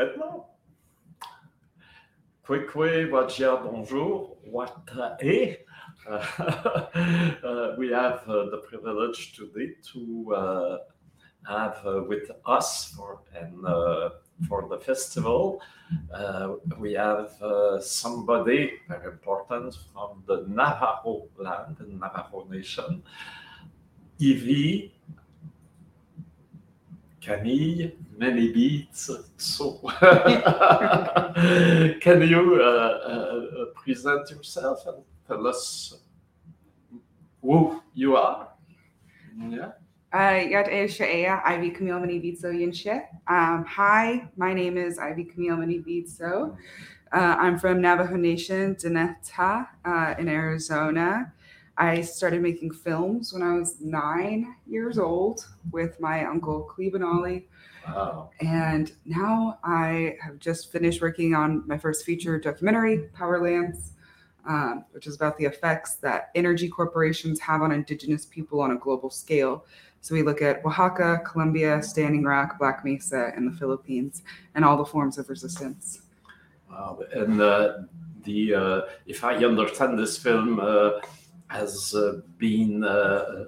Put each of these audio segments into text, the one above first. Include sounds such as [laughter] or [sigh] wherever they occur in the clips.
Maintenant, Kwekwe, Wajia, bonjour, Watae. Uh, [laughs] uh, we have uh, the privilege today to uh, have uh, with us for and uh, for the festival. we have somebody very important from the Navajo land, and Navajo Nation, Ivey Camille Manybeads. So, [laughs] can you uh, uh, present yourself and tell us who you are? Yeah. Uh, Ivey Camille. Um, hi, my name is Ivey Camille Manybeads-Tso. Uh, I'm from Navajo Nation, Deneta, uh, in Arizona. I started making films when I was nine years old with my uncle Klee Benally. Wow. And now I have just finished working on my first feature documentary, Powerlands, um, which is about the effects that energy corporations have on indigenous people on a global scale. So we look at Oaxaca, Colombia, Standing Rock, Black Mesa, and the Philippines, and all the forms of resistance. Wow. And uh, the uh, if I understand this film, uh, has uh, been uh,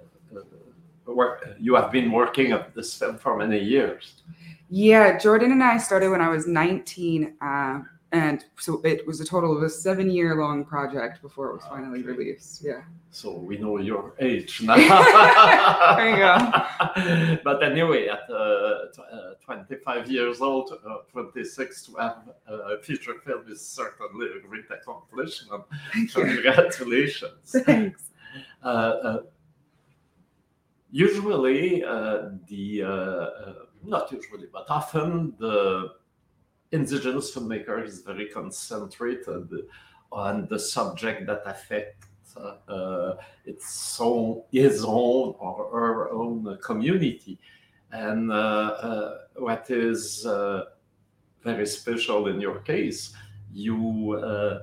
work, you have been working at this film for many years. Yeah, Jordan and I started when I was 19. Uh, and so it was a total of a seven year long project before it was finally okay. released. Yeah. So we know your [laughs] age now. there you go. [laughs] but anyway, at uh, uh, 25 years old, uh, 26 to have a feature film is certainly a great accomplishment. Congratulations. [laughs] Thanks. Uh, uh, usually, uh, the not usually, but often the indigenous filmmaker is very concentrated on the subject that affects uh, its own, his own or her own community. And uh, uh, what is uh, very special in your case, you uh,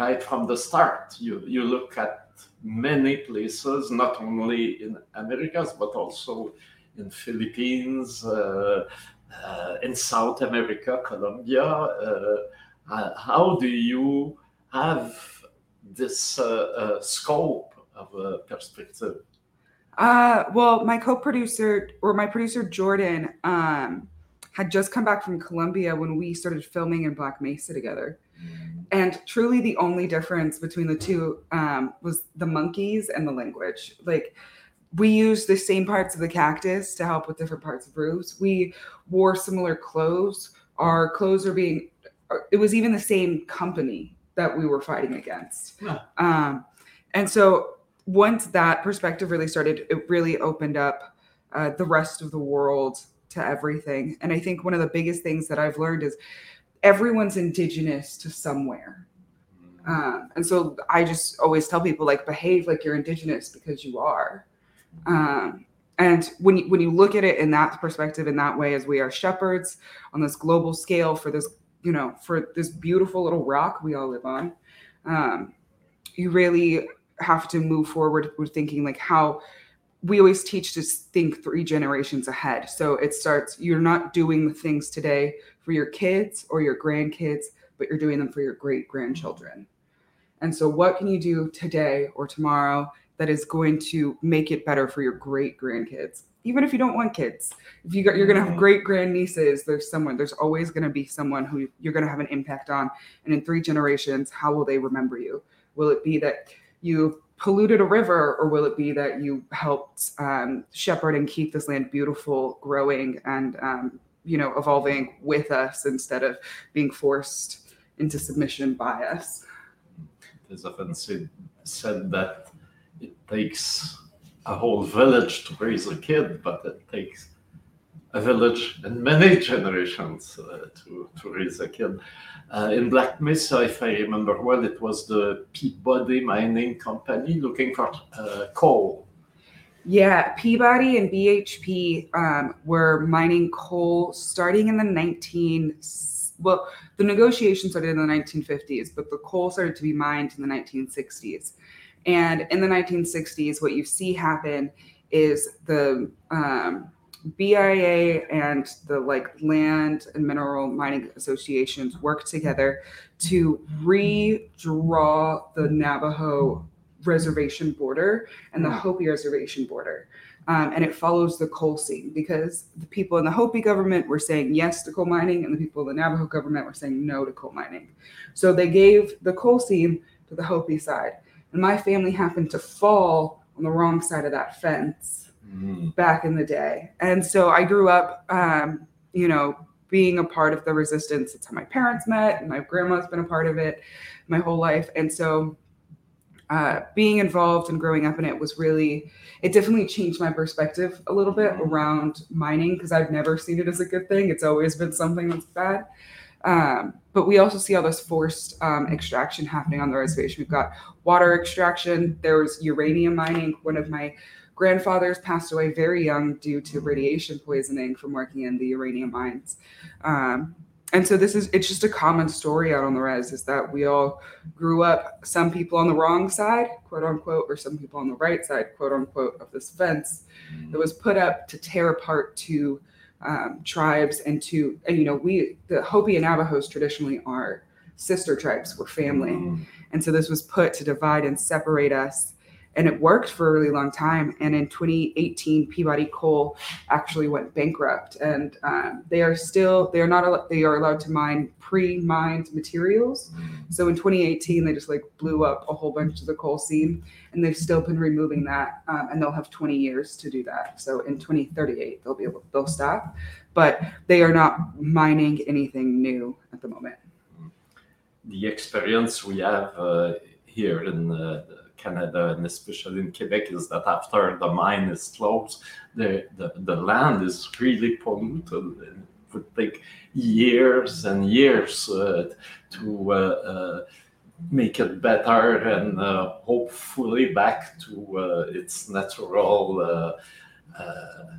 right from the start, you, you look at many places, not only in Americas, but also in Philippines, uh, uh, in South America, Colombia. Uh, how do you have this scope of a perspective? Uh, well, my co-producer or my producer Jordan um, had just come back from Colombia when we started filming in Black Mesa together. Mm. And truly, the only difference between the two um, was the monkeys and the language. Like we used the same parts of the cactus to help with different parts of roofs. We wore similar clothes. Our clothes are being, it was even the same company that we were fighting against. Yeah. Um, and so once that perspective really started, it really opened up uh, the rest of the world to everything. And I think one of the biggest things that I've learned is everyone's indigenous to somewhere. Um, and so I just always tell people like behave like you're indigenous because you are. Um, and when you, when you look at it in that perspective, in that way, as we are shepherds on this global scale for this, you know, for this beautiful little rock we all live on, um, you really have to move forward with thinking like how we always teach to think three generations ahead. So it starts, you're not doing the things today for your kids or your grandkids, but you're doing them for your great grandchildren. And so, what can you do today or tomorrow that is going to make it better for your great grandkids even if you don't want kids if you got you're going to have great grandnieces there's someone there's always going to be someone who you're going to have an impact on and in three generations how will they remember you will it be that you polluted a river or will it be that you helped um, shepherd and keep this land beautiful growing and um, you know evolving with us instead of being forced into submission by us? There's often said, said that it takes a whole village to raise a kid, but it takes a village and many [laughs] generations uh, to, to raise a kid. Uh, in Black Mesa, if I remember well, it was the Peabody Mining Company looking for uh, coal. Yeah, Peabody and BHP um, were mining coal starting in the 19 well, the negotiations started in the 1950s, but the coal started to be mined in the 1960s. And in the 1960s, what you see happen is the um, BIA and the like land and mineral mining associations work together to redraw the Navajo reservation border and the. Hopi reservation border. Um, and it follows the coal seam because the people in the Hopi government were saying yes to coal mining, and the people in the Navajo government were saying no to coal mining. So they gave the coal seam to the Hopi side. And my family happened to fall on the wrong side of that fence Mm. back in the day. And so I grew up, um, you know, being a part of the resistance. It's how my parents met, and my grandma's been a part of it my whole life. And so uh, being involved and growing up in it was really, it definitely changed my perspective a little bit around mining because I've never seen it as a good thing. It's always been something that's bad. Um, but we also see all this forced um, extraction happening on the reservation. We've got water extraction. There was uranium mining. One of my grandfathers passed away very young due to radiation poisoning from working in the uranium mines. Um, and so this is it's just a common story out on the res is that we all grew up some people on the wrong side quote unquote or some people on the right side quote unquote of this fence that was put up to tear apart two um, tribes and to and you know we the hopi and navajos traditionally are sister tribes we're family Mm. and so this was put to divide and separate us. And it worked for a really long time. And in 2018, Peabody Coal actually went bankrupt, and um, they are still they are not al- they are allowed to mine pre-mined materials. So in 2018, they just like blew up a whole bunch of the coal seam, and they've still been removing that, um, and they'll have 20 years to do that. So in 2038, they'll be able they'll stop, but they are not mining anything new at the moment. the experience we have uh, here in uh, Canada and especially in Quebec is that after the mine is closed, the, the, the land is really polluted. It would take years and years uh, to uh, uh, make it better and uh, hopefully back to uh, its natural. Uh, uh,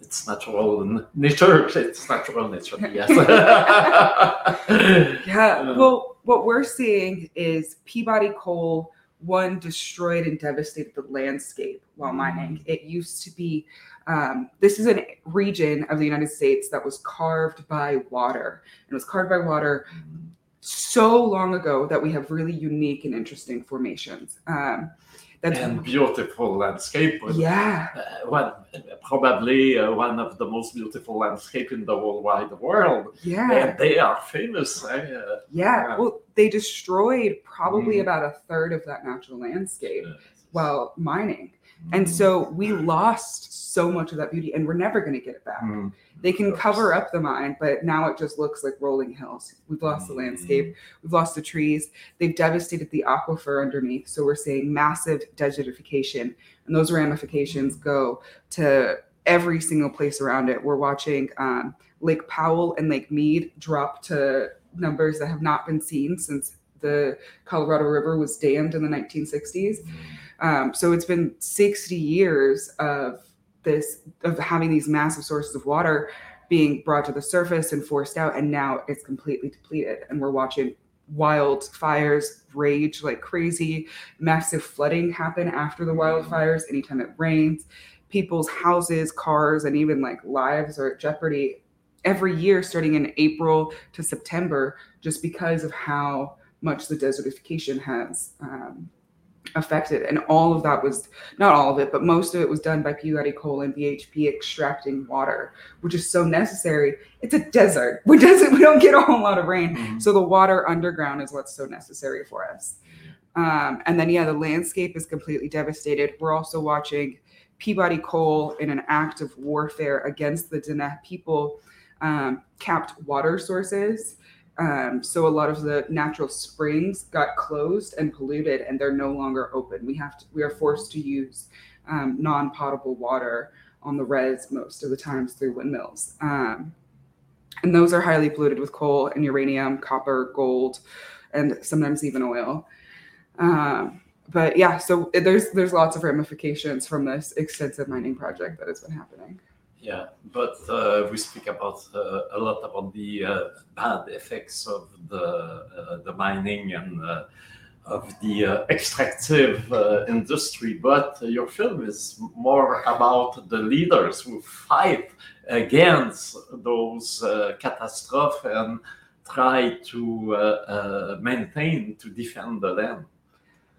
its natural nature. [laughs] Its natural nature. [laughs] Yes. [laughs] Yeah. Well, what we're seeing is Peabody Coal one destroyed and devastated the landscape while mining. It used to be. Um, this is a region of the United States that was carved by water. It was carved by water so long ago that we have really unique and interesting formations. Um, that's and beautiful landscape. yeah. uh, one, probably uh, one of the most beautiful landscape in the whole wide world. Yeah. And they are famous. eh, uh, Yeah. Yeah. Well, they destroyed probably Mhm. about a third of that natural landscape uh, while mining. And so we lost so much of that beauty and we're never going to get it back. Mm, They can cover up the mine, but now it just looks like rolling hills. We've lost the Mm. landscape, we've lost the trees, they've devastated the aquifer underneath. So we're seeing massive desertification, and those ramifications go to every single place around it. We're watching um, Lake Powell and Lake Mead drop to numbers that have not been seen since the Colorado River was dammed in the 1960s. Um, so it's been 60 years of this of having these massive sources of water being brought to the surface and forced out, and now it's completely depleted. And we're watching wildfires rage like crazy, massive flooding happen after the wildfires anytime it rains. People's houses, cars, and even like lives are at jeopardy every year starting in April to September just because of how much the desertification has um, affected. And all of that was not all of it, but most of it was done by Peabody Coal and BHP extracting water, which is so necessary. It's a desert. [laughs] We doesn't we don't get a whole lot of rain. Mhm. So the water underground is what's so necessary for us. Um, and then yeah, the landscape is completely devastated. We're also watching Peabody Coal in an act of warfare against the Diné people um, capped water sources. Um, so a lot of the natural springs got closed and polluted, and they're no longer open. We have to, we are forced to use um, non-potable water on the res most of the times through windmills. Um, and those are highly polluted with coal and uranium, copper, gold, and sometimes even oil. Um, but yeah, so there's there's lots of ramifications from this extensive mining project that has been happening. Yeah, but uh, we speak about uh, a lot about the uh, bad effects of the uh, the mining and uh, of the uh, extractive uh, industry, but your film is more about the leaders who fight against those uh, catastrophes and try to uh, uh, maintain to defend the land.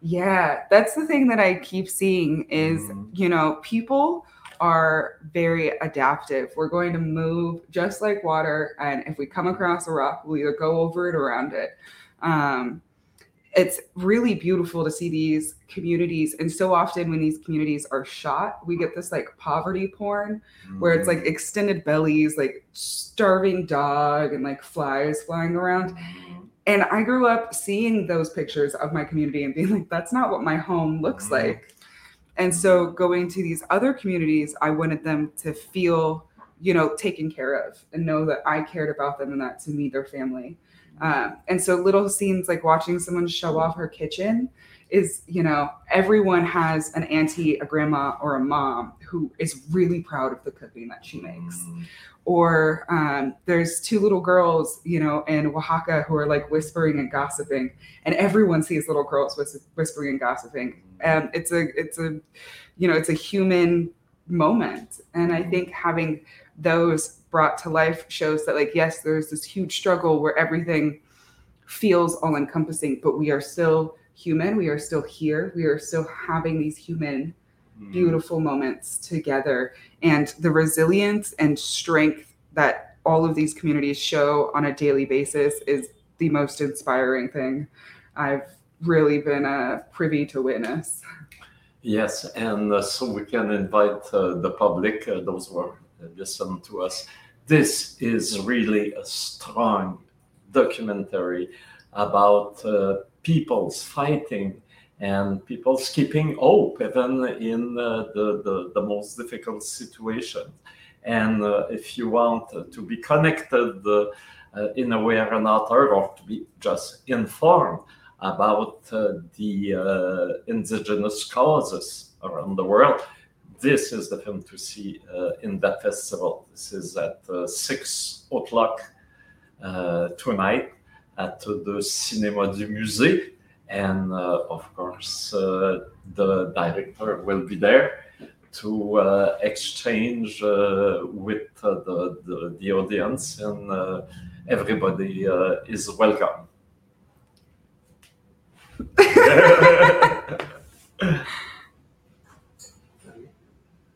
Yeah, that's the thing that I keep seeing is, Mhm. you know, people are very adaptive. We're going to move just like water, and if we come across a rock, we'll either go over it or around it. Um, it's really beautiful to see these communities, and so often when these communities are shot, we get this like poverty porn where it's like extended bellies, like starving dog, and like flies flying around. Mhm. And I grew up seeing those pictures of my community and being like, that's not what my home looks Mhm. like. And so going to these other communities, I wanted them to feel, you know, taken care of and know that I cared about them and that to me, their family. Um, and so little scenes like watching someone show off her kitchen is, you know, everyone has an auntie, a grandma, or a mom who is really proud of the cooking that she makes Mhm. or um, there's two little girls, you know, in Oaxaca who are like whispering and gossiping, and everyone sees little girls whis- whispering and gossiping. And it's a, it's a, you know, it's a human moment, and I think having those brought to life shows that, like, yes, there's this huge struggle where everything feels all encompassing, but we are still human. We are still here. We are still having these human Mhm. beautiful moments together and the resilience and strength that all of these communities show on a daily basis is the most inspiring thing I've really been uh, privy to witness. Yes, and uh, so we can invite uh, the public, uh, those who are uh, listen to us. This is really a strong documentary about uh, people's fighting and people's keeping hope even in uh, the, the, the most difficult situations. And uh, if you want to be connected uh, in a way or another, or to be just informed about the indigenous causes around the world, this is the film to see uh, in that festival. This is at uh, six o'clock uh, tonight at the Cinéma du Musée. And uh, of course, uh, the director will be there to uh, exchange uh, with uh, the, the, the audience, and uh, everybody is welcome. [laughs]